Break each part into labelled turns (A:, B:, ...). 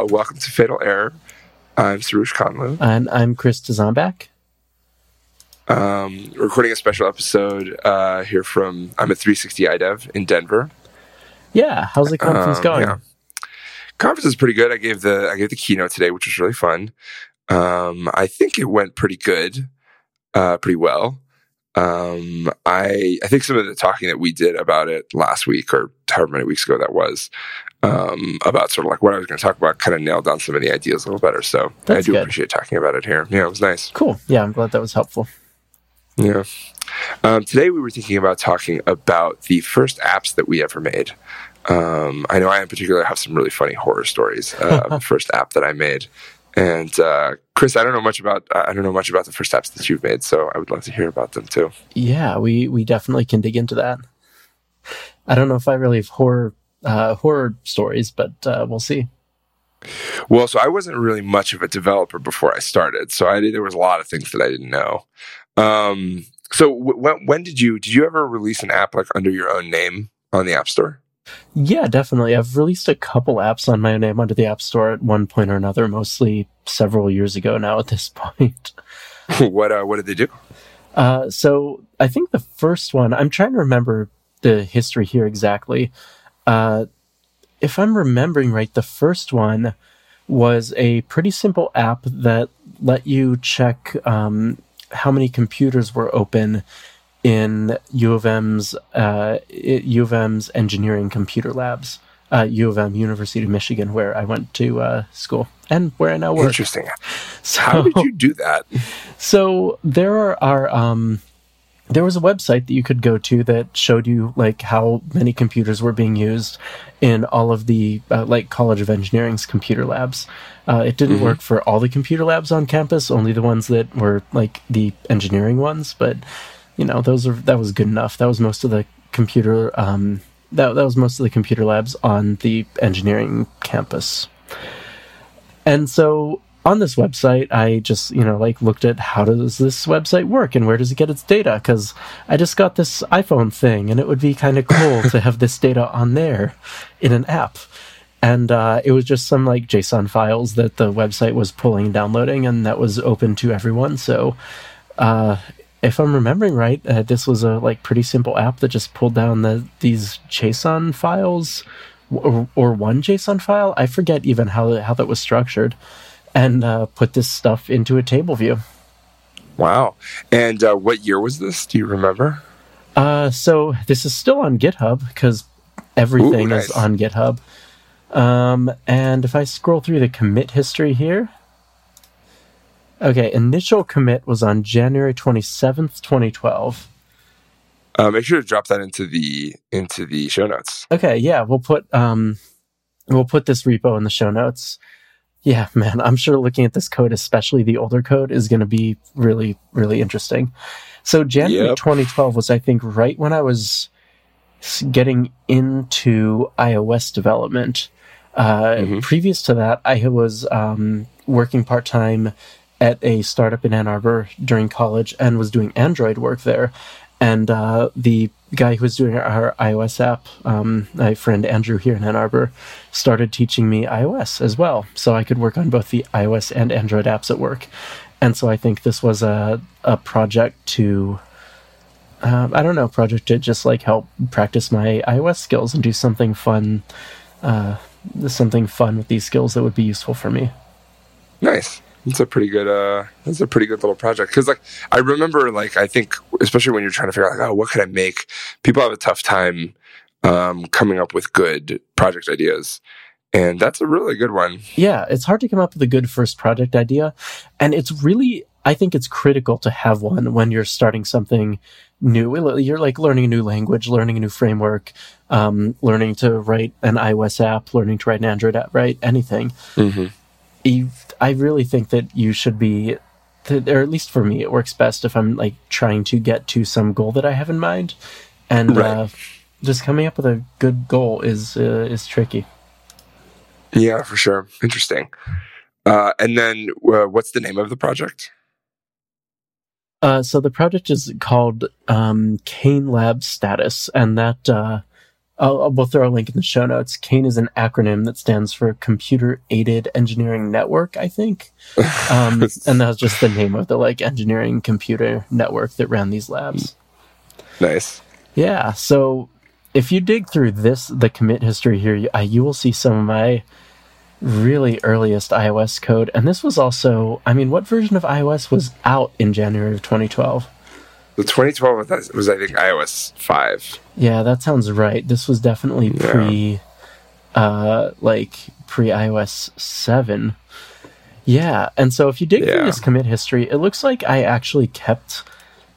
A: Uh, welcome to Fatal Error. I'm Soroush Khanlou.
B: And I'm Chris Dzombak.
A: Um, recording a special episode uh, here from, I'm at 360 iDev in Denver.
B: Yeah, how's the conference um, going? Yeah.
A: Conference is pretty good. I gave the I gave the keynote today, which was really fun. Um, I think it went pretty good, uh, pretty well. Um, I I think some of the talking that we did about it last week or however many weeks ago that was, um, about sort of like what I was going to talk about, kind of nailed down some of the ideas a little better. So That's I do good. appreciate talking about it here. Yeah, it was nice.
B: Cool. Yeah, I'm glad that was helpful.
A: Yeah. Um, today we were thinking about talking about the first apps that we ever made. Um, I know I in particular have some really funny horror stories uh, of the first app that I made. And uh, Chris, I don't know much about I don't know much about the first apps that you've made, so I would love to hear about them too.
B: Yeah, we we definitely can dig into that. I don't know if I really have horror uh, horror stories, but uh, we'll see.
A: Well, so I wasn't really much of a developer before I started, so I there was a lot of things that I didn't know. Um, so w- when when did you did you ever release an app like under your own name on the App Store?
B: Yeah, definitely. I've released a couple apps on my own name under the App Store at one point or another, mostly several years ago now at this point.
A: what uh, what did they do?
B: Uh, so I think the first one, I'm trying to remember the history here exactly. Uh, if I'm remembering right, the first one was a pretty simple app that let you check um, how many computers were open in U of M's uh, U of M's engineering computer labs, uh, U of M, University of Michigan, where I went to uh, school and where I now work.
A: Interesting. So, How did you do that?
B: So there are, um, there was a website that you could go to that showed you like how many computers were being used in all of the uh, like College of Engineering's computer labs. Uh, it didn't mm-hmm. work for all the computer labs on campus, only the ones that were like the engineering ones. But you know, those are that was good enough. That was most of the computer. Um, that that was most of the computer labs on the engineering campus. And so on this website, I just, you know, like looked at how does this website work and where does it get its data? Because I just got this iPhone thing and it would be kind of cool to have this data on there in an app. And uh, it was just some like JSON files that the website was pulling and downloading, and that was open to everyone. So, uh, if I'm remembering right, uh, this was a like pretty simple app that just pulled down the these JSON files or, or one JSON file. I forget even how how that was structured and uh, put this stuff into a table view.
A: Wow. And uh, what year was this? Do you remember?
B: Uh, so this is still on GitHub because everything Ooh, nice. is on GitHub. Um, and if I scroll through the commit history here, okay, initial commit was on January 27th, 2012. Uh,
A: make sure to drop that into the into the show notes.
B: Okay, yeah, we'll put um, we'll put this repo in the show notes. Yeah, man, I'm sure looking at this code, especially the older code, is going to be really, really interesting. So January yep. 2012 was, I think, right when I was getting into iOS development. Uh, mm-hmm. Previous to that, I was um, working part time at a startup in Ann Arbor during college and was doing Android work there. And uh, the guy who was doing our iOS app, um, my friend Andrew here in Ann Arbor, started teaching me iOS as well. So I could work on both the iOS and Android apps at work. And so I think this was a, a project to, uh, I don't know, project to just like help practice my iOS skills and do something fun, uh, something fun with these skills that would be useful for me.
A: Nice it's a pretty good uh it's a pretty good little project. Because like i remember like i think especially when you're trying to figure out like oh what could i make? People have a tough time um coming up with good project ideas. And that's a really good one.
B: Yeah it's hard to come up with a good first project idea. And it's really i think it's critical to have one when you're starting something new. You're like learning a new language learning a new framework um, learning to write an ios app learning to write an android app right? Anything. Mm-hmm I really think that you should be, or at least for me, it works best if I'm like trying to get to some goal that I have in mind, and right. uh, just coming up with a good goal is uh, is tricky.
A: Yeah, for sure. Interesting. Uh, and then, uh, what's the name of the project?
B: Uh, so the project is called um, CAEN Lab Status, and that uh, I'll, we'll throw a link in the show notes. CAEN is an acronym that stands for Computer Aided Engineering Network, I think. Um, and that was just the name of the like engineering computer network that ran these labs.
A: Nice.
B: Yeah. So if you dig through this, the commit history here, you, uh, you will see some of my really earliest iOS code. And this was also, I mean, what version of iOS was out in January of 2012?
A: The 2012 was, I think iOS 5.
B: Yeah, that sounds right. This was definitely
A: Yeah.
B: pre, uh, like pre iOS 7. Yeah. And so if you dig
A: Yeah.
B: through this commit history, it looks like I actually kept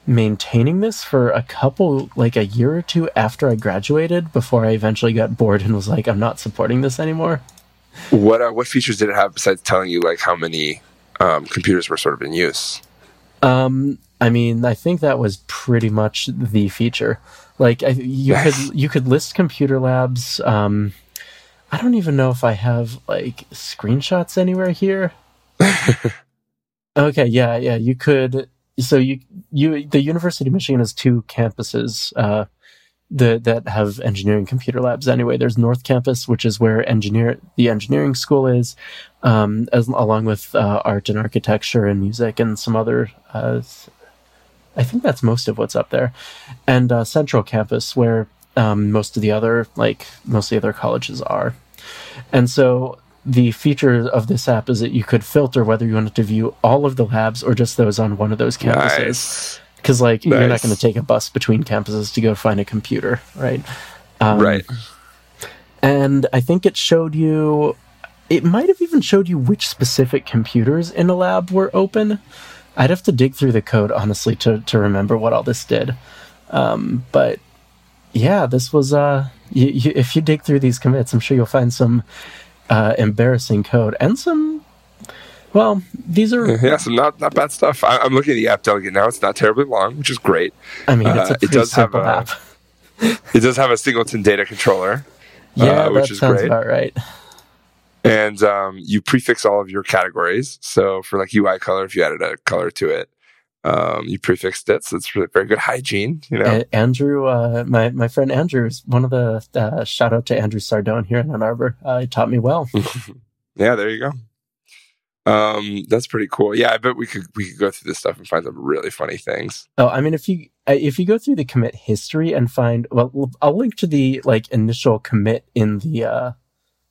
B: maintaining this for a couple, like a year or two after I graduated before I eventually got bored and was like, I'm not supporting this anymore.
A: What uh, what features did it have besides telling you like how many um, computers were sort of in use?
B: Um, I mean, I think that was pretty much the feature. Like, I, you could you could list computer labs. Um, I don't even know if I have like screenshots anywhere here. okay, yeah, yeah, you could. So you you the University of Michigan has two campuses. Uh, the, that have engineering computer labs anyway. There's North Campus, which is where engineer the engineering school is, um, as, along with uh, art and architecture and music and some other. Uh, I think that's most of what's up there, and uh, Central Campus, where um, most of the other like most of the other colleges are, and so. The feature of this app is that you could filter whether you wanted to view all of the labs or just those on one of those campuses
A: Nice.
B: because like you're not going to take a bus between campuses to go find a computer right um,
A: right.
B: and i think it showed you it might have even showed you which specific computers in a lab were open i'd have to dig through the code honestly to, to remember what all this did um, but yeah this was uh you, you, if you dig through these commits i'm sure you'll find some uh, embarrassing code and some well these are
A: Yeah, some not not bad stuff. I, I'm looking at the app delegate now. It's not terribly long, which is great.
B: i mean it's
A: uh, it does have a-
B: app
A: It does have a singleton data controller,
B: yeah
A: uh, which
B: that
A: is
B: sounds
A: great.
B: about right
A: and um, you prefix all of your categories. So for like UI color, if you added a color to it, um, you prefixed it. So it's really very good hygiene. You know,
B: A- Andrew, uh, my my friend Andrew is one of the uh, shout out to Andrew Sardone here in Ann Arbor. Uh, he taught me well.
A: yeah, there you go. Um, that's pretty cool. Yeah, I bet we could we could go through this stuff and find some really funny things.
B: Oh, I mean, if you uh, if you go through the commit history and find well, I'll link to the like initial commit in the uh,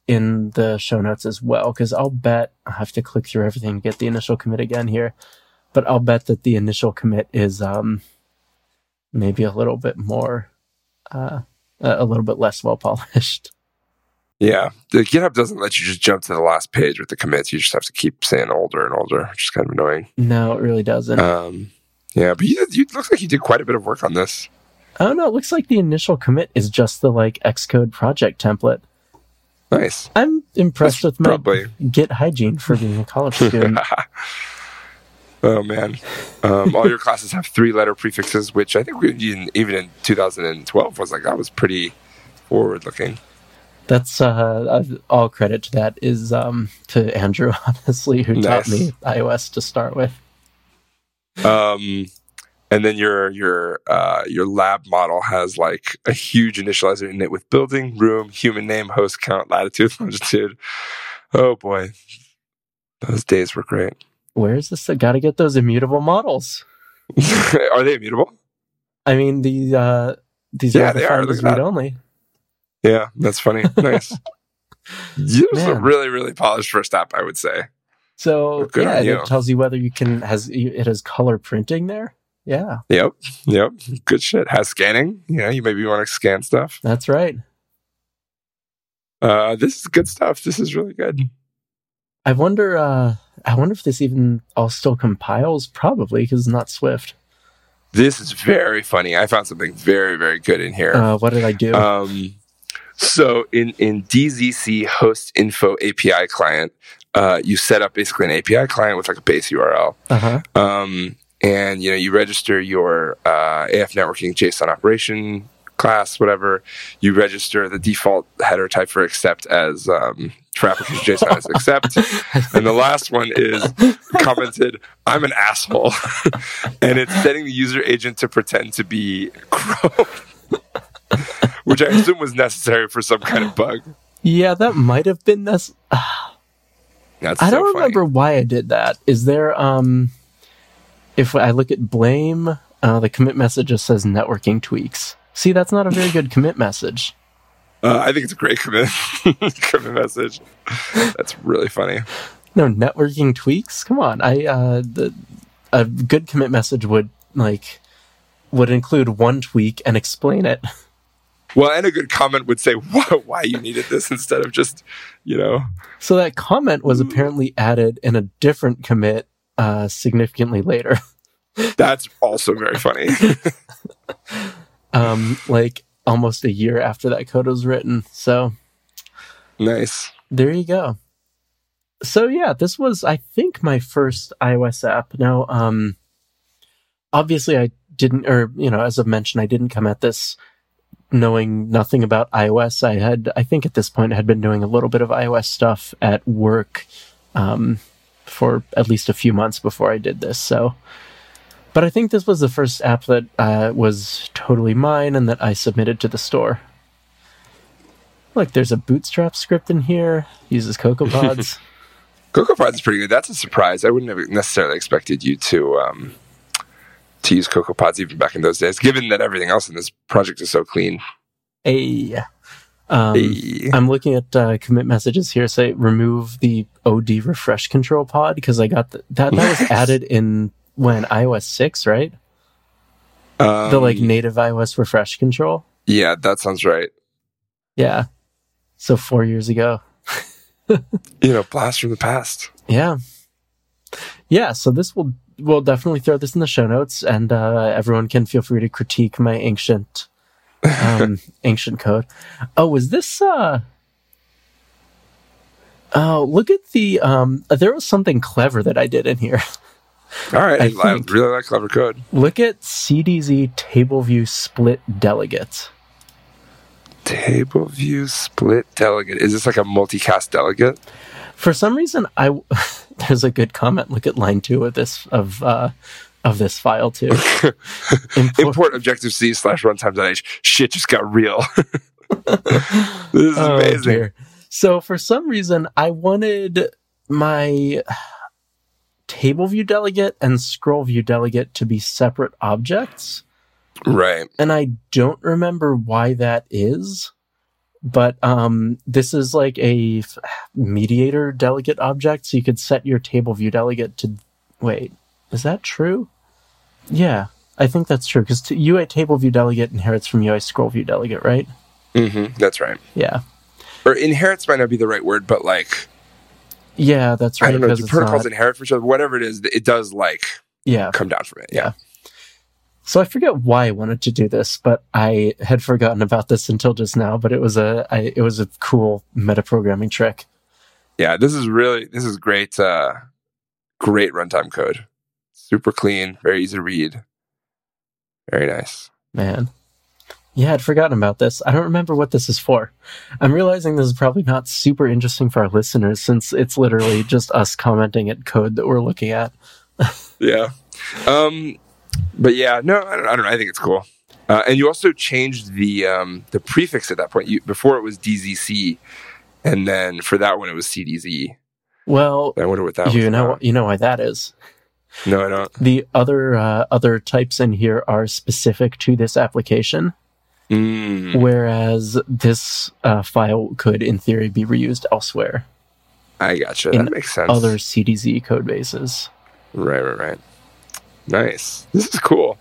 B: in the show notes as well because I'll bet I have to click through everything to get the initial commit again here, but I'll bet that the initial commit is um maybe a little bit more uh a little bit less well polished.
A: Yeah, the GitHub doesn't let you just jump to the last page with the commits. You just have to keep saying older and older, which is kind of annoying.
B: No, it really doesn't.
A: Um, yeah, but you, you looks like you did quite a bit of work on this.
B: Oh no, it looks like the initial commit is just the like Xcode project template.
A: Nice.
B: I'm impressed with my
A: Probably.
B: Git hygiene for being a college student.
A: oh man, um, all your classes have three-letter prefixes, which I think we even, even in 2012 was like that was pretty forward-looking.
B: That's uh, uh, all credit to that is um, to Andrew, honestly, who taught me iOS to start with.
A: Um, and then your your uh, your lab model has like a huge initializer in it with building, room, human name, host count, latitude, longitude. Oh boy, those days were great.
B: Where is this? I Got to get those immutable models.
A: are they immutable?
B: I mean, the uh, these
A: Yeah,
B: are
A: they are.
B: defined
A: Look
B: as
A: that.
B: read only.
A: Yeah, that's funny. Nice. It was a really, really polished first app, I would say.
B: So yeah,
A: on
B: and
A: you.
B: it tells you whether you can has it has color printing there. Yeah,
A: Yep, yep. Good shit. Has scanning. You know, you maybe want to scan stuff.
B: that's right.
A: Uh, this is good stuff. This is really good.
B: I wonder. Uh, I wonder if this even all still compiles. Probably because it's not Swift.
A: This is very funny. I found something very, very good in here.
B: Uh, what did I do?
A: Um, so in in DZC host info API client, uh, you set up basically an API client with like a base URL.
B: Uh huh.
A: Um, and you know you register your uh, AFNetworking JSON operation class, whatever. You register the default header type for accept as um, for application JSON as accept. And the last one is commented, "I'm an asshole," and it's setting the user agent to pretend to be Chrome. which I assume was necessary for some kind of bug.
B: Yeah, that might have been this. I don't
A: funny.
B: remember why I did that. Is there um if I look at blame, uh, the commit message just says networking tweaks. See, that's not a very good commit message.
A: Uh, I think it's a great commit commit message. That's really funny.
B: No networking tweaks. Come on, I uh, the a good commit message would like would include one tweak and explain it.
A: Well, and a good comment would say why, why you needed this instead of just, you know,
B: So that comment was apparently added in a different commit uh, significantly later.
A: that's also very funny.
B: um, like almost a year after that code was written. So
A: nice.
B: there you go. So yeah, this was I think my first iOS app. Now, um, obviously I didn't, or you know, as I've mentioned, I didn't come at this knowing nothing about iOS. I had, I think at this point, I had been doing a little bit of iOS stuff at work um, for at least a few months before I did this. So, but I think this was the first app that uh, was totally mine and that I submitted to the store. Look, there's a Bootstrap script in here. Uses CocoaPods.
A: CocoaPods is pretty good. That's a surprise. I wouldn't have necessarily expected you to um, to use CocoaPods even back in those days, given that everything else in this project is so clean.
B: Hey. Um,
A: Hey.
B: I'm looking at uh, commit messages here. Say remove the OD refresh control pod because I got the, that. That was added in when iOS six, right?
A: Um,
B: the like native iOS refresh control.
A: yeah, that sounds right.
B: Yeah. So four years ago.
A: You know, blast from the past.
B: Yeah. Yeah. So this will we'll definitely throw this in the show notes, and uh, everyone can feel free to critique my ancient um, ancient code. Oh, is this? uh Oh, look at the. um There was something clever that I did in here.
A: All right,
B: I
A: I, really like clever code.
B: Look at CDZ table view split delegate.
A: Table view split delegate. Is this like a multicast delegate?
B: For some reason, I there's a good comment. Look at line two of this of uh of this file too. Import-
A: Import Objective C slash runtime.h. Shit just got real. this is
B: Oh,
A: amazing.
B: dear. So for some reason, I wanted my table view delegate and scroll view delegate to be separate objects.
A: Right.
B: And I don't remember why that is. But um, this is like a f- mediator delegate object, so you could set your table view delegate to. Wait, is that true? Yeah, I think that's true because UI table view delegate inherits from UI scroll view delegate, right?
A: Mm-hmm. That's right.
B: Yeah,
A: Or inherits might not be the right word, but like
B: yeah, that's right.
A: I don't know. Do protocols
B: not-
A: inherit from each other? Whatever it is, it does like
B: yeah,
A: come down from it. Yeah.
B: So I forget why I wanted to do this, but I had forgotten about this until just now. But it was a I, it was a cool metaprogramming trick.
A: Yeah. This is really this is great. Uh, great runtime code. Super clean, very easy to read. Very nice.
B: Man, yeah, I'd forgotten about this. I don't remember what this is for. I'm realizing this is probably not super interesting for our listeners since it's literally just us commenting at code that we're looking at.
A: Yeah. Um, but yeah, no, I don't, I don't know. I think it's cool. Uh, and you also changed the um, the prefix at that point. You, before it was DZC, and then for that one it was CDZ.
B: Well,
A: I wonder what that
B: you
A: was.
B: know
A: about.
B: you know why that is.
A: No, I don't.
B: The other uh, other types in here are specific to this application.
A: Mm,
B: whereas this uh, file could, in theory, be reused elsewhere,
A: I gotcha. That makes sense.
B: other CDZ code bases.
A: Right, right, right. Nice. This is cool.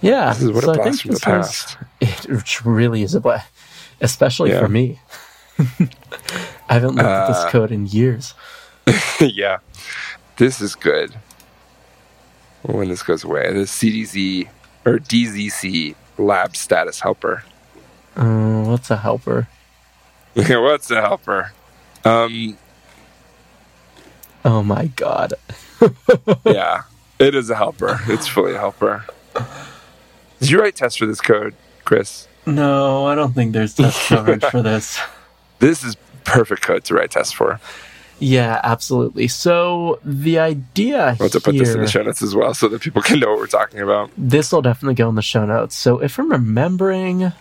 B: Yeah,
A: This is what
B: so
A: a
B: I
A: blast
B: think
A: from the past.
B: was- it really is a blast, especially
A: Yeah.
B: for me. I haven't looked at this
A: Uh,
B: code in years.
A: yeah, this is good. When this goes away, the CDZ or DZC lab status helper.
B: Uh, what's a helper?
A: What's a helper? Um,
B: Oh my god!
A: yeah, it is a helper. It's fully a helper. Did you write tests for this code, Chris?
B: No, I don't think there's test coverage for this.
A: This is perfect code to write tests for.
B: Yeah, absolutely. So the idea
A: I'll have to put this in the show notes as well so that people can know what we're talking about.
B: this will definitely go in the show notes. So if I'm remembering,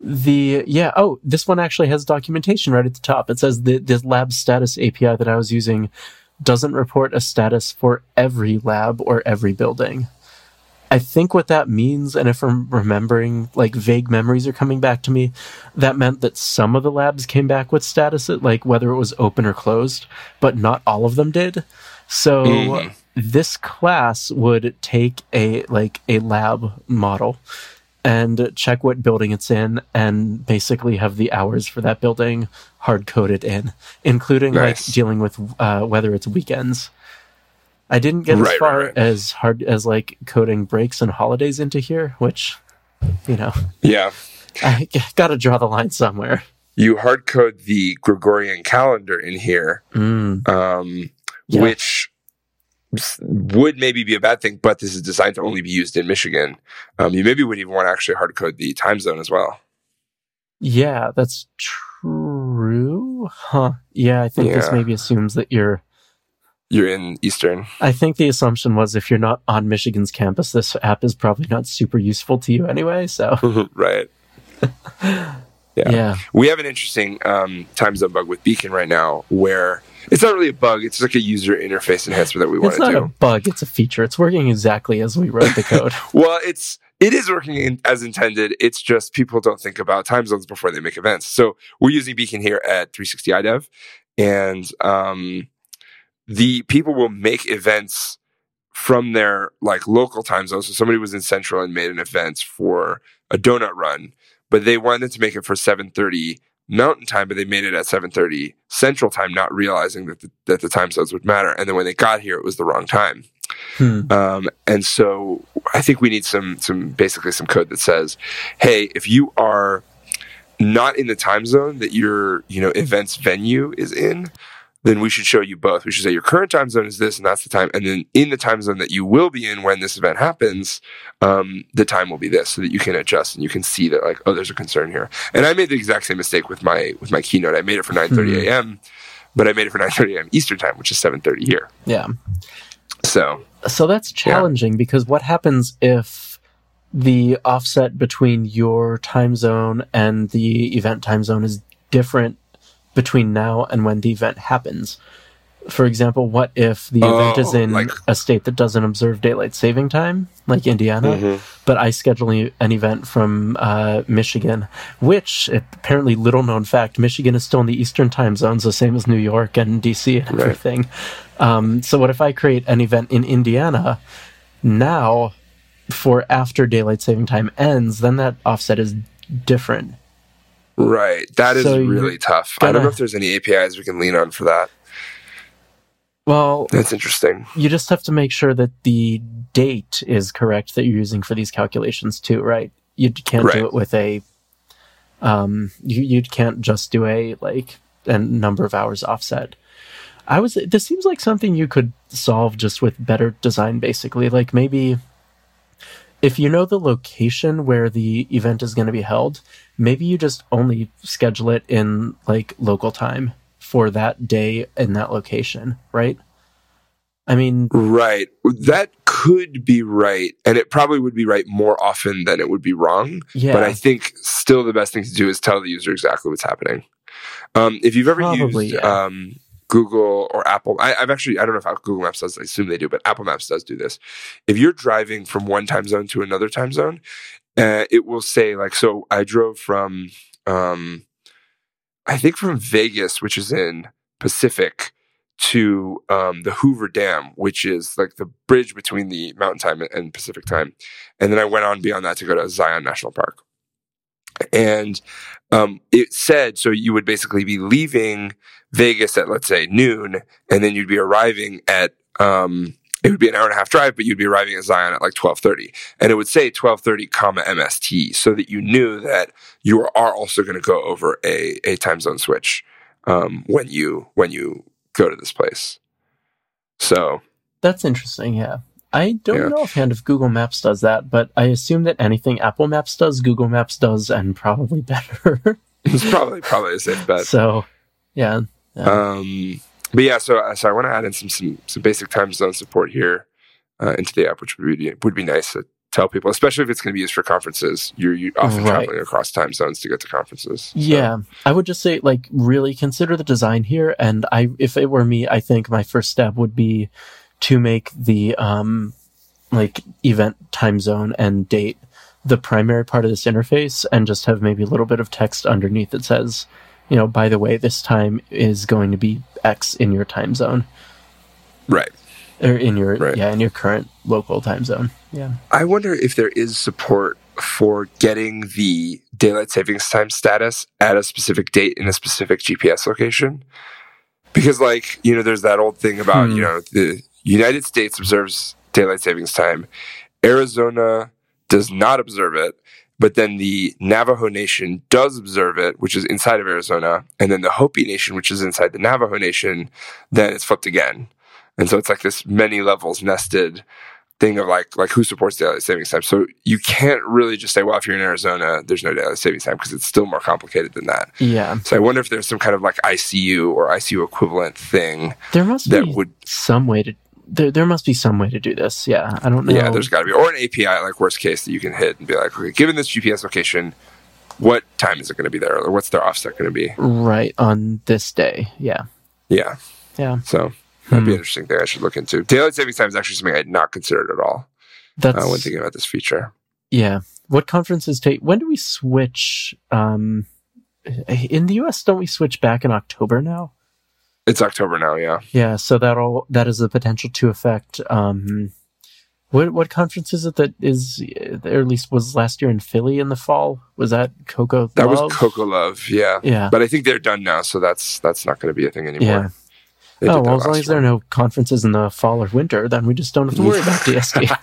B: The yeah oh this one actually has documentation right at the top. It says the the lab status API that I was using doesn't report a status for every lab or every building. I think what that means, and if I'm remembering, like vague memories are coming back to me, that meant that some of the labs came back with status, like whether it was open or closed, but not all of them did. So mm. this class would take a like a lab model and check what building it's in and basically have the hours for that building hard coded in, including nice. like dealing with uh, whether it's weekends. I didn't get right, as far right, right. as hard as like coding breaks and holidays into here, which, you know,
A: yeah,
B: I got to draw the line somewhere.
A: You hard code the Gregorian calendar in here,
B: mm.
A: um, yeah. which would maybe be a bad thing, but this is designed to only be used in Michigan. Um, you maybe would even want to actually hard code the time zone as well.
B: Yeah, that's true. Huh. Yeah, I think yeah. this maybe assumes that you're
A: you're in Eastern.
B: I think the assumption was if you're not on Michigan's campus, this app is probably not super useful to you anyway. So
A: right.
B: yeah.
A: yeah. We have an interesting um, time zone bug with Beacon right now where it's not really a bug. It's like a user interface enhancer that we want to do.
B: It's not a bug. It's a feature. It's working exactly as we wrote the code.
A: well, it's it is working in, as intended. It's just people don't think about time zones before they make events. So we're using Beacon here at 360 iDev, and um, the people will make events from their like local time zone. So somebody was in Central and made an event for a donut run, but they wanted to make it for 7:30 Mountain Time, but they made it at 7:30 Central Time, not realizing that the, that the time zones would matter. And then when they got here, it was the wrong time. Hmm. Um, and so I think we need some some basically some code that says, hey, if you are not in the time zone that your you know events venue is in, then we should show you both. We should say your current time zone is this, and that's the time. And then in the time zone that you will be in when this event happens, um, the time will be this, so that you can adjust and you can see that like, oh, there's a concern here. And I made the exact same mistake with my with my keynote. I made it for 9:30 a.m., hmm. but I made it for 9:30 a.m. Eastern time, which is 7:30 here.
B: Yeah.
A: So.
B: So that's challenging yeah. because what happens if the offset between your time zone and the event time zone is different between now and when the event happens. For example, what if the oh, event is in like, a state that doesn't observe daylight saving time, like Indiana, mm-hmm. but I schedule an event from uh, Michigan, which apparently little known fact, Michigan is still in the Eastern time zones, the same as New York and DC and everything. Right. Um, so what if I create an event in Indiana now for after daylight saving time ends? Then that offset is different
A: Right. That is so really tough. Gonna, I don't know if there's any APIs we can lean on for that.
B: Well,
A: that's interesting.
B: You just have to make sure that the date is correct that you're using for these calculations too, right? You can't right. do it with a um you you can't just do a like a number of hours offset. I was this seems like something you could solve just with better design basically. Like maybe if you know the location where the event is going to be held, maybe you just only schedule it in like local time for that day in that location, right? I mean,
A: right. That could be right. And it probably would be right more often than it would be wrong.
B: Yeah.
A: But I think still the best thing to do is tell the user exactly what's happening. Um, if you've ever probably, used yeah. um, Google or Apple. I, have actually, I don't know if Google Maps does, I assume they do, but Apple Maps does do this. If you're driving from one time zone to another time zone, uh, it will say, like, so I drove from, um, I think from Vegas, which is in Pacific, to um, the Hoover Dam, which is like the bridge between the Mountain Time and Pacific Time. And then I went on beyond that to go to Zion National Park. And um, it said so you would basically be leaving Vegas at let's say noon, and then you'd be arriving at um, it would be an hour and a half drive, but you'd be arriving at Zion at like twelve thirty, and it would say twelve thirty, comma MST, so that you knew that you are also going to go over a a time zone switch um, when you when you go to this place. So
B: that's interesting. Yeah. I don't yeah. know offhand if Google Maps does that, but I assume that anything Apple Maps does, Google Maps does, and probably better.
A: it's probably probably a safe bet.
B: So, yeah.
A: yeah. Um, but yeah, so uh, so I want to add in some some some basic time zone support here uh, into the app, which would be would be nice to, tell people, especially if it's going to be used for conferences. You're, you're often
B: Right.
A: traveling across time zones to get to conferences. So-
B: Yeah, I would just say like really consider the design here, and I if it were me, I think my first step would be to make the um like event time zone and date the primary part of this interface, and just have maybe a little bit of text underneath that says, you know, by the way, this time is going to be X in your time zone
A: right.
B: or in your
A: Right.
B: yeah in your current local time zone. Yeah.
A: I wonder if there is support for getting the daylight savings time status at a specific date in a specific GPS location. Because, like, you know, there's that old thing about,
B: Hmm.
A: you know, the United States observes daylight savings time, Arizona does not observe it, but then the Navajo Nation does observe it, which is inside of Arizona, and then the Hopi Nation, which is inside the Navajo Nation, then it's flipped again. And so it's like this many levels nested thing of like like who supports daylight savings time. So you can't really just say, well, if you're in Arizona, there's no daylight savings time because it's still more complicated than that.
B: Yeah.
A: So I wonder if there's some kind of like ICU or ICU equivalent thing
B: There must be
A: that
B: be
A: would
B: some way to there there must be some way to do this. Yeah. I don't know.
A: yeah, there's got to be or an API like worst case that you can hit and be like, okay, given this GPS location, what time is it going to be there, or what's their offset going to be?
B: right on this day. Yeah.
A: Yeah,
B: Yeah.
A: so that'd be
B: Hmm.
A: an interesting thing I should look into. Daylight savings time is actually something I had not considered at all
B: That's
A: uh, when thinking about this feature.
B: yeah. What conferences take when do we switch um in the US don't we switch back in October now?
A: It's October now, yeah.
B: Yeah, so that'll that is the potential to affect um what what conference is it that is or at least was last year in Philly in the fall? Was that Cocoa
A: That
B: Love?
A: was CocoaLove, yeah.
B: Yeah.
A: But I think they're done now, so that's that's not going to be a thing anymore.
B: Yeah.
A: They
B: Oh well, as long as there are no conferences in the fall or winter, then we just don't have to worry about DST.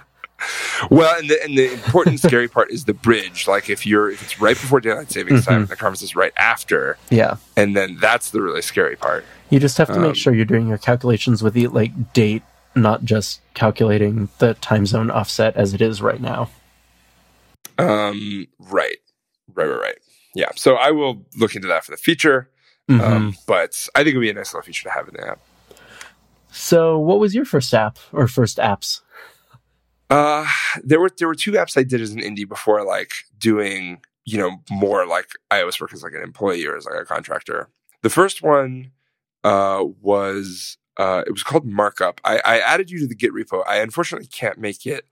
A: Well, and the and the important scary part is the bridge. Like if you're if it's right before daylight savings time,
B: Mhm.
A: and the conference is right after,
B: yeah.
A: and then that's the really scary part.
B: You just have to
A: Um,
B: make sure you're doing your calculations with the like date, not just calculating the time zone offset as it is right now.
A: Um, right, right, right, right. Yeah. So I will look into that for the future.
B: Mhm.
A: Um, but I think it would be a nice little feature to have in the app.
B: so, what was your first app or first apps?
A: Uh, there were there were two apps I did as an indie before, like doing you know more like I iOS work as like an employee or as like a contractor. The first one uh, was uh, it was called Markup. I, I added you to the Git repo. I unfortunately can't make it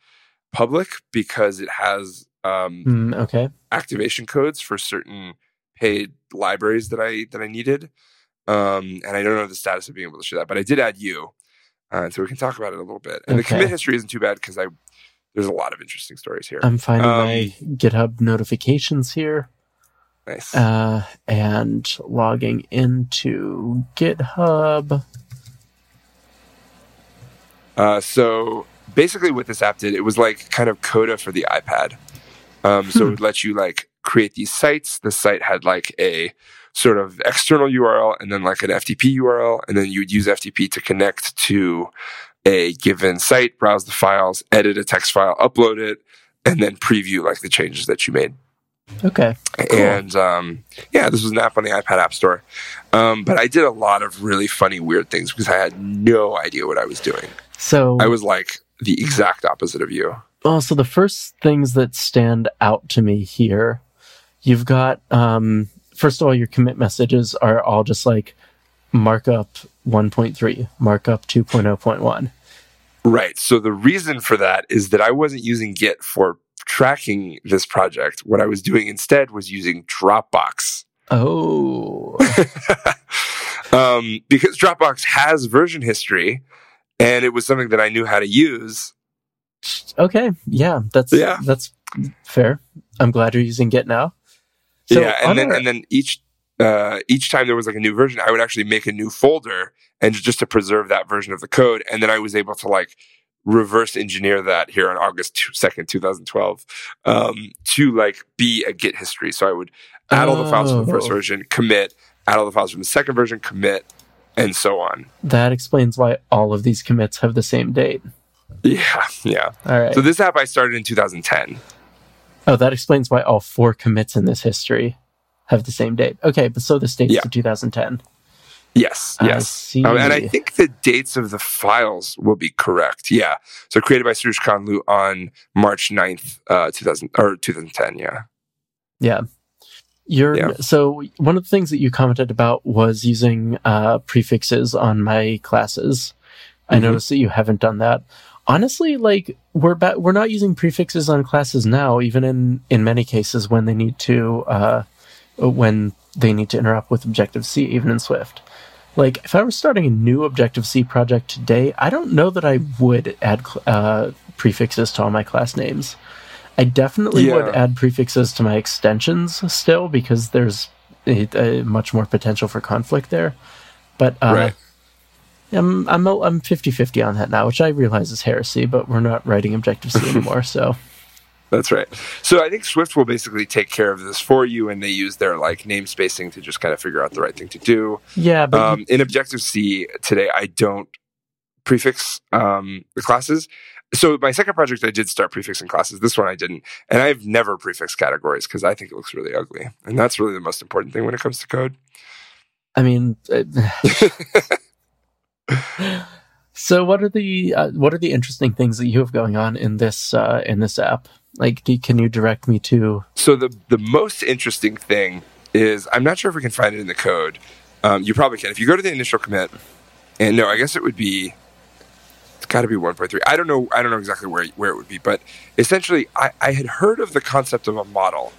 A: public because it has um,
B: Mm, okay.
A: activation codes for certain paid libraries that I that I needed. Um, and I don't know the status of being able to share that, but I did add you, uh, so we can talk about it a little bit. And the commit history isn't too bad because I there's a lot of interesting stories here.
B: I'm finding
A: Um,
B: my GitHub notifications here
A: nice.
B: uh, and logging into GitHub.
A: Uh, so basically, what this app did, it was like kind of Coda for the iPad. Um, so it
B: Hmm.
A: would let you like create these sites. The site had like a sort of external URL and then like an FTP URL, and then you would use FTP to connect to a given site, browse the files, edit a text file, upload it, and then preview like the changes that you made.
B: Okay. Cool.
A: And um, yeah, this was an app on the iPad App Store. Um, but I did a lot of really funny, weird things because I had no idea what I was doing.
B: So
A: I was like the exact opposite of you.
B: Well, so the first things that stand out to me here, you've got um, first of all, your commit messages are all just like markup 1.3, markup 2.0.1.
A: Right. So the reason for that is that I wasn't using Git for tracking this project. What I was doing instead was using Dropbox.
B: Oh,
A: um, because Dropbox has version history and it was something that I knew how to use.
B: okay, yeah, that's
A: Yeah.
B: that's fair. I'm glad you're using Git now. So
A: yeah. And then,
B: our-
A: and then each, uh, each time there was like a new version, I would actually make a new folder and just to preserve that version of the code. And then I was able to like reverse engineer that here on August 2nd, 2012, um, to like be a Git history. So I would add all the files from the first
B: Oh.
A: version, commit, add all the files from the second version, commit, and so on.
B: that explains why all of these commits have the same date.
A: Yeah. Yeah.
B: All right.
A: So this app I started in 2010.
B: oh, that explains why all four commits in this history have the same date. Okay, but so this dates
A: Yeah.
B: to 2010.
A: Yes,
B: I
A: yes. Um, and I think the dates of the files will be correct. Yeah. So created by Soroush Khanlou on March 9th, uh, 2000 or 2010. Yeah.
B: Yeah. You're
A: Yeah.
B: so one of the things that you commented about was using uh, prefixes on my classes. I
A: Mhm.
B: noticed that you haven't done that. Honestly, like we're ba- we're not using prefixes on classes now, even in in many cases when they need to uh, when they need to interop with Objective C, even in Swift. Like if I were starting a new Objective C project today, I don't know that I would add uh, prefixes to all my class names. I definitely
A: Yeah.
B: would add prefixes to my extensions still because there's a, a much more potential for conflict there. But uh,
A: Right.
B: I'm I'm I'm 50-50 on that now, which I realize is heresy, but we're not writing Objective C anymore, so
A: That's right. So I think Swift will basically take care of this for you, and they use their like name spacing to just kind of figure out the right thing to do.
B: yeah. But
A: Um, in Objective C today, I don't prefix um, the classes. So my second project, I did start prefixing classes. This one I didn't, and I've never prefixed categories because I think it looks really ugly, and that's really the most important thing when it comes to code.
B: I mean, uh, so what are the uh, what are the interesting things that you have going on in this uh, in this app? Like, do, can you direct me to?
A: So the the most interesting thing is I'm not sure if we can find it in the code. Um, you probably can if you go to the initial commit. And no, I guess it would be. It's got to be 1.3. I don't know. I don't know exactly where where it would be, but essentially, I, I had heard of the concept of a model,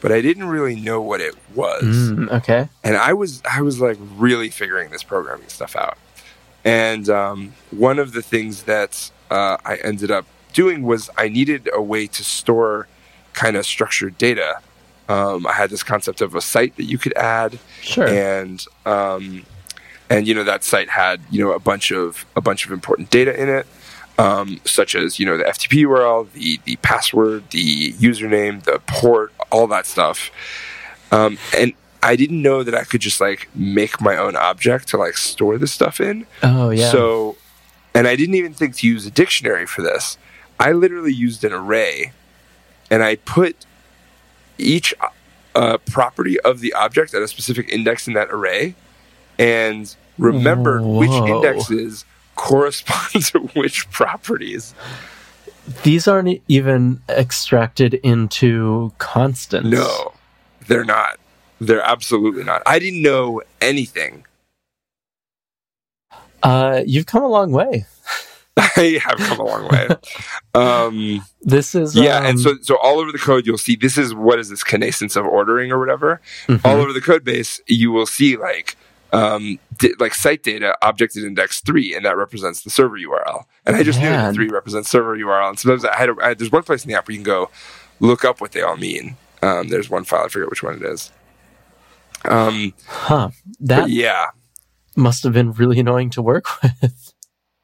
A: but I didn't really know what it was.
B: Mm, okay.
A: and I was I was like really figuring this programming stuff out. And um, one of the things that uh, I ended up doing was I needed a way to store kind of structured data. Um, I had this concept of a site that you could add,
B: Sure.
A: and um, and you know that site had you know a bunch of a bunch of important data in it, um, such as you know the FTP URL, the the password, the username, the port, all that stuff. Um, and I didn't know that I could just like make my own object to like store this stuff in.
B: oh yeah.
A: So, and I didn't even think to use a dictionary for this. I literally used an array, and I put each uh, property of the object at a specific index in that array, and remembered which indexes correspond to which properties.
B: These aren't even extracted into constants.
A: No, they're not. They're absolutely not. I didn't know anything.
B: Uh, you've come a long way.
A: I have come a long way. Um,
B: This is
A: yeah,
B: um,
A: and so so all over the code you'll see this is what is this connascence of ordering or whatever.
B: mhm.
A: All over the code base you will see like um di- like site data object at index three, and that represents the server URL. And I just knew that three represents server URL. And sometimes I had, a, I there's one place in the app where you can go look up what they all mean. Um, there's one file I forget which one it is. Um,
B: huh? That
A: yeah,
B: must have been really annoying to work with.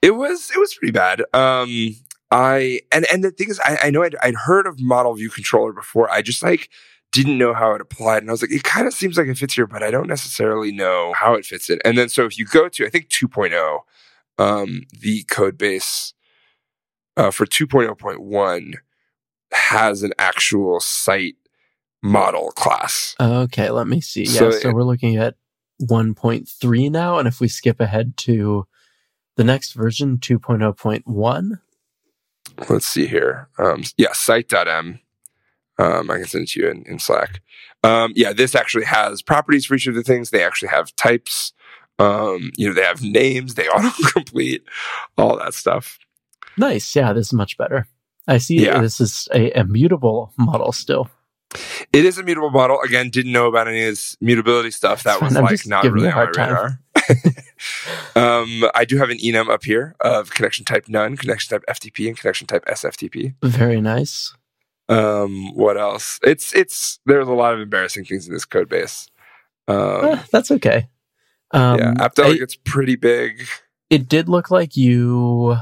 A: It was it was pretty bad. Um, I and and the thing is, I, I know I'd, I'd heard of model view controller before. I just like didn't know how it applied, and I was like, it kind of seems like it fits here, but I don't necessarily know how it fits it. And then so if you go to I think 2.0, um, the code base uh, for 2.0.1 has an actual site model class.
B: Okay, let me see. Yeah,
A: So
B: so,
A: it-
B: we're looking at 1.3 now, and if we skip ahead to the next version, 2.0.1,
A: let's see here. Um, yeah, site.m. Um, I can send it to you in, in Slack. Um, yeah, this actually has properties for each of the things. They actually have types. Um, you know, they have names. They autocomplete, all that stuff.
B: nice. Yeah, this is much better. I see
A: Yeah.
B: this is a immutable model still.
A: It is a mutable model. Again, didn't know about any of this mutability stuff. That was
B: I'm
A: like not really on my radar. um, I do have an enum up here of connection type none, connection type FTP, and connection type SFTP.
B: Very nice.
A: Um, what else? It's it's there's a lot of embarrassing things in this code base. Um,
B: Eh, that's okay. Um,
A: yeah, gets pretty big.
B: it did look like you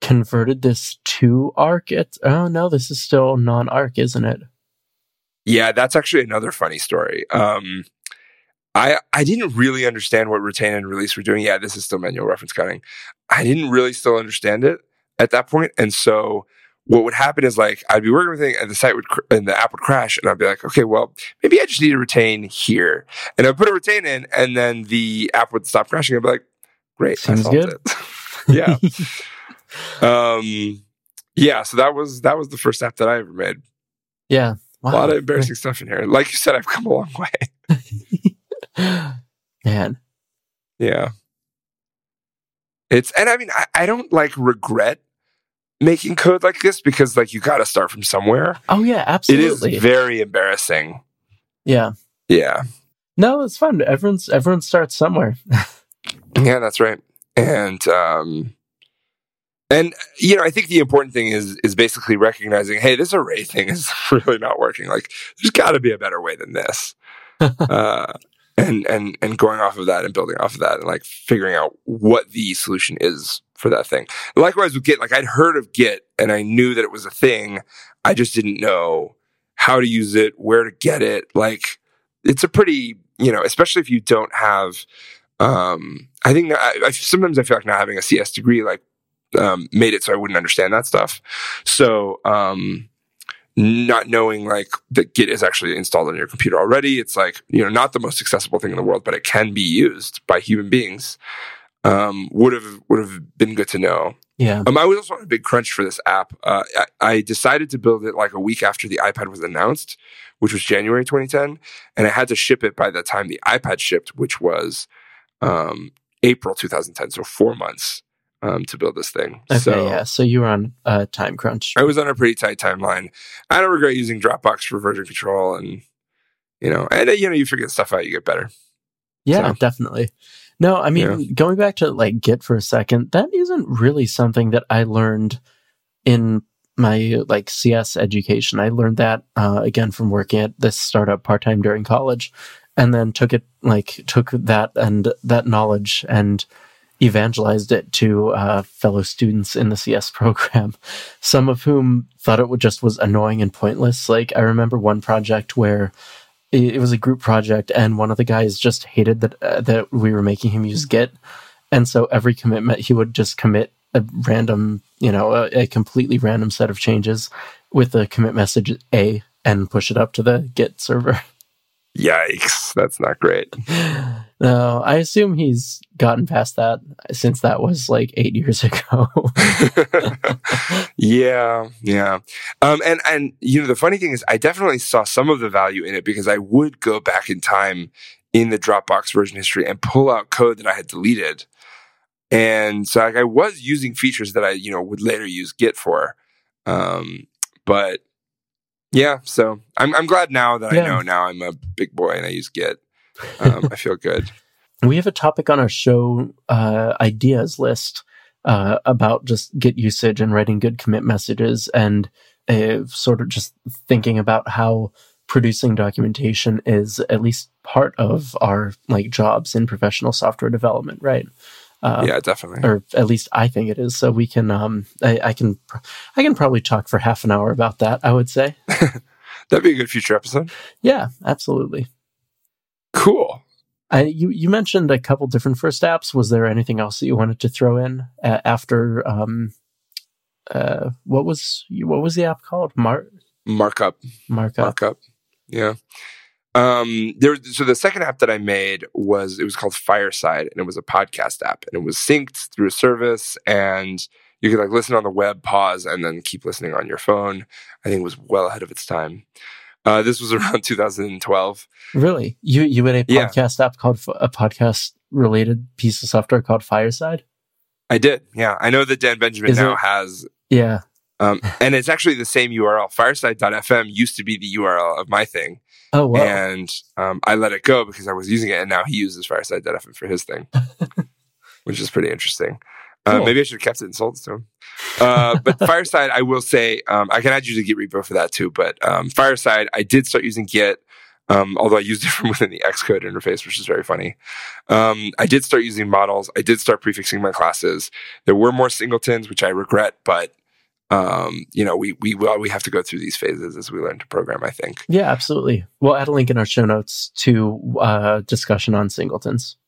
B: converted this to arc at oh no this is still non-arc isn't it
A: Yeah, that's actually another funny story. Um, I I didn't really understand what retain and release were doing. Yeah, this is still manual reference counting. I didn't really still understand it at that point. and so what would happen is like I'd be working with it and the site would cr- and the app would crash and I'd be like, okay, well maybe I just need to retain here, and I'd put a retain in, and then the app would stop crashing. I'd be like, great, I
B: good.
A: it. yeah, um, yeah. So that was that was the first app that I ever made.
B: yeah.
A: A lot of embarrassing stuff in here. Like you said, I've come a long way.
B: Man.
A: Yeah. It's and I mean I, I don't like regret making code like this because like you got to start from somewhere.
B: Oh yeah, absolutely.
A: It is very embarrassing.
B: yeah.
A: Yeah.
B: No, it's fun. Everyone's everyone starts somewhere.
A: Yeah, that's right. And um and you know, I think the important thing is is basically recognizing, hey, this array thing is really not working. Like there's got to be a better way than this. uh and and and going off of that and building off of that and like figuring out what the solution is for that thing. Likewise with Git, like I'd heard of Git and I knew that it was a thing. I just didn't know how to use it, where to get it. Like it's a pretty, you know, especially if you don't have um I think I, I sometimes I feel like not having a CS degree like um made it so I wouldn't understand that stuff. So um not knowing like that Git is actually installed on your computer already. It's like, you know, not the most accessible thing in the world, but it can be used by human beings. Um, would have would have been good to know.
B: yeah.
A: Um, I was also on a big crunch for this app. Uh, I, I decided to build it like a week after the iPad was announced, which was January 2010, and I had to ship it by the time the iPad shipped, which was um, April 2010. So four months um, to build this thing.
B: Okay,
A: so
B: yeah. So you were on a time crunch.
A: I was on a pretty tight timeline. I don't regret using Dropbox for version control, and you know, and uh, you know, you figure stuff out, you get better.
B: Yeah,
A: So-
B: definitely. No, I mean, going back to like Git for a second, that isn't really something that I learned in my like CS education. I learned that uh, again from working at this startup part time during college, and then took it like took that and that knowledge and evangelized it to uh, fellow students in the CS program, some of whom thought it would just was annoying and pointless. Like I remember one project where it, it was a group project, and one of the guys just hated that uh, that we were making him use Git, and so every commitment he would just commit a random, you know, a, a completely random set of changes with the commit message A and push it up to the Git server.
A: Yikes, that's not great.
B: no, I assume he's gotten past that since that was like eight years ago.
A: yeah, yeah. Um, and and you know, the funny thing is, I definitely saw some of the value in it because I would go back in time in the Dropbox version history and pull out code that I had deleted. And so like, I was using features that I, you know, would later use Git for. Um, but yeah, so I'm I'm glad now that
B: Yeah.
A: I know now I'm a big boy and I use Git. Um, I feel good.
B: we have a topic on our show uh, ideas list uh, about just Git usage and writing good commit messages and uh, sort of just thinking about how producing documentation is at least part of our like jobs in professional software development, right? Uh,
A: yeah, definitely.
B: or at least I think it is. So we can, um, I, I can, I can probably talk for half an hour about that. I would say,
A: That'd be a good future episode.
B: yeah, absolutely.
A: Cool.
B: I, you you mentioned a couple different first apps. Was there anything else that you wanted to throw in uh, after? Um, uh, what was what was the app called? Mark
A: Markup.
B: Markup.
A: markup. Yeah. Um, there, so the second app that I made was it was called Fireside, and it was a podcast app, and it was synced through a service, and you could like listen on the web, pause, and then keep listening on your phone. I think it was well ahead of its time. Uh, this was around 2012.
B: Really? You you had a
A: Yeah.
B: podcast app called a podcast related piece of software called Fireside.
A: I did, yeah. I know that Dan Benjamin
B: Is
A: now
B: it-
A: has,
B: Yeah.
A: um, and it's actually the same URL. Fireside.fm used to be the URL of my thing,
B: Oh wow.
A: and um, I let it go because I was using it, and now he uses Fireside.fm for his thing, which is pretty interesting. Uh,
B: Cool.
A: maybe I should have kept it and sold it to him. Uh, but Fireside, I will say, um, I can add you to Git repo for that too. But um, Fireside, I did start using Git, um, although I used it from within the Xcode interface, which is very funny. Um, I did start using models. I did start prefixing my classes. There were more singletons, which I regret, but um, you know, we we well, we have to go through these phases as we learn to program. I think.
B: yeah, absolutely. We'll add a link in our show notes to uh, discussion on singletons.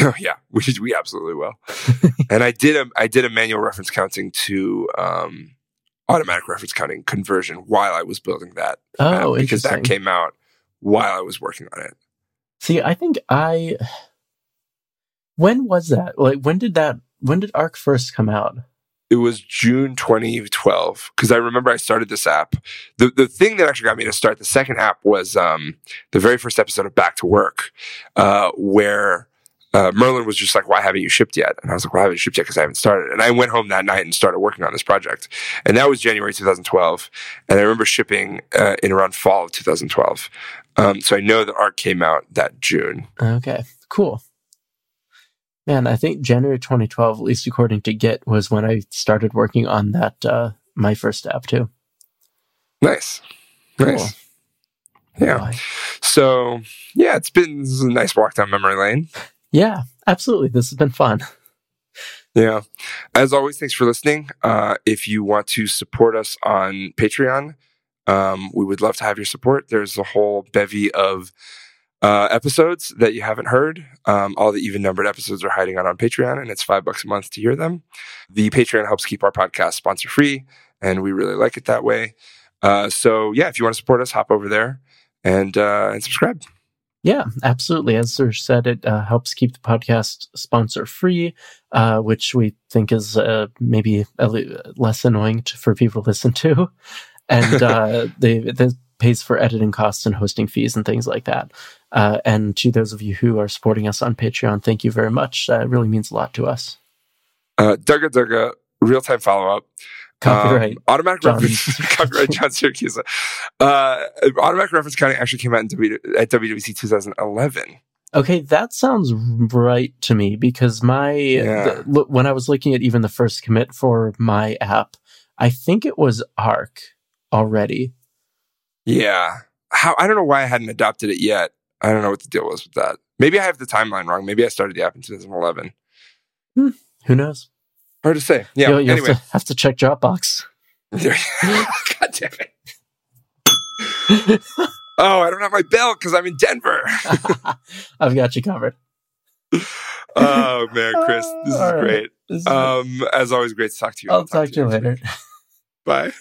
A: Oh yeah, we we absolutely will. and I did a I did a manual reference counting to um, automatic reference counting conversion while I was building that.
B: Oh,
A: app, because that came out while I was working on it.
B: See, I think I. When was that? Like, when did that? When did ARC first come out?
A: It was June 2012 because I remember I started this app. The the thing that actually got me to start the second app was um, the very first episode of Back to Work, uh, where uh, Merlin was just like, "Why haven't you shipped yet?" And I was like, "Well, I haven't you shipped yet because I haven't started." And I went home that night and started working on this project, and that was January 2012. And I remember shipping uh, in around fall of 2012. Um, so I know that ARC came out that June.
B: Okay, cool. Man, I think January 2012, at least according to Git, was when I started working on that uh, my first app too.
A: Nice, nice. Yeah. So yeah, it's been a nice walk down memory lane.
B: Yeah, absolutely. This has been fun.
A: Yeah. As always, thanks for listening. Uh, if you want to support us on Patreon, um, we would love to have your support. There's a whole bevy of uh, episodes that you haven't heard. Um, all the even numbered episodes are hiding out on Patreon, and it's five bucks a month to hear them. The Patreon helps keep our podcast sponsor free, and we really like it that way. Uh, so yeah, if you want to support us, hop over there and uh, and subscribe.
B: Yeah, absolutely. As Soroush said, it uh, helps keep the podcast sponsor free, uh, which we think is uh, maybe a li- less annoying to, for people to listen to. And uh, they, this pays for editing costs and hosting fees and things like that. Uh, and to those of you who are supporting us on Patreon, thank you very much. Uh, it really means a lot to us.
A: Uh, Dugga Dugga, real time follow up.
B: Copyright.
A: Um, automatic
B: John.
A: reference. copyright John Siracusa. Uh, automatic reference counting actually came out in w, at WWDC 2011.
B: Okay, that sounds right to me because my
A: Yeah.
B: the, look, when I was looking at even the first commit for my app, I think it was ARC already.
A: Yeah. How I don't know why I hadn't adopted it yet. I don't know what the deal was with that. Maybe I have the timeline wrong. Maybe I started the app in 2011.
B: Who knows?
A: Hard to say. Yeah.
B: You'll, you'll
A: anyway.
B: have, to, have to check Dropbox.
A: God damn it. Oh, I don't have my belt because I'm in Denver.
B: I've got you covered.
A: oh man, Chris, this is
B: All right.
A: great.
B: This is-
A: Um, as always, great to talk to you.
B: I'll talk to you later.
A: Bye.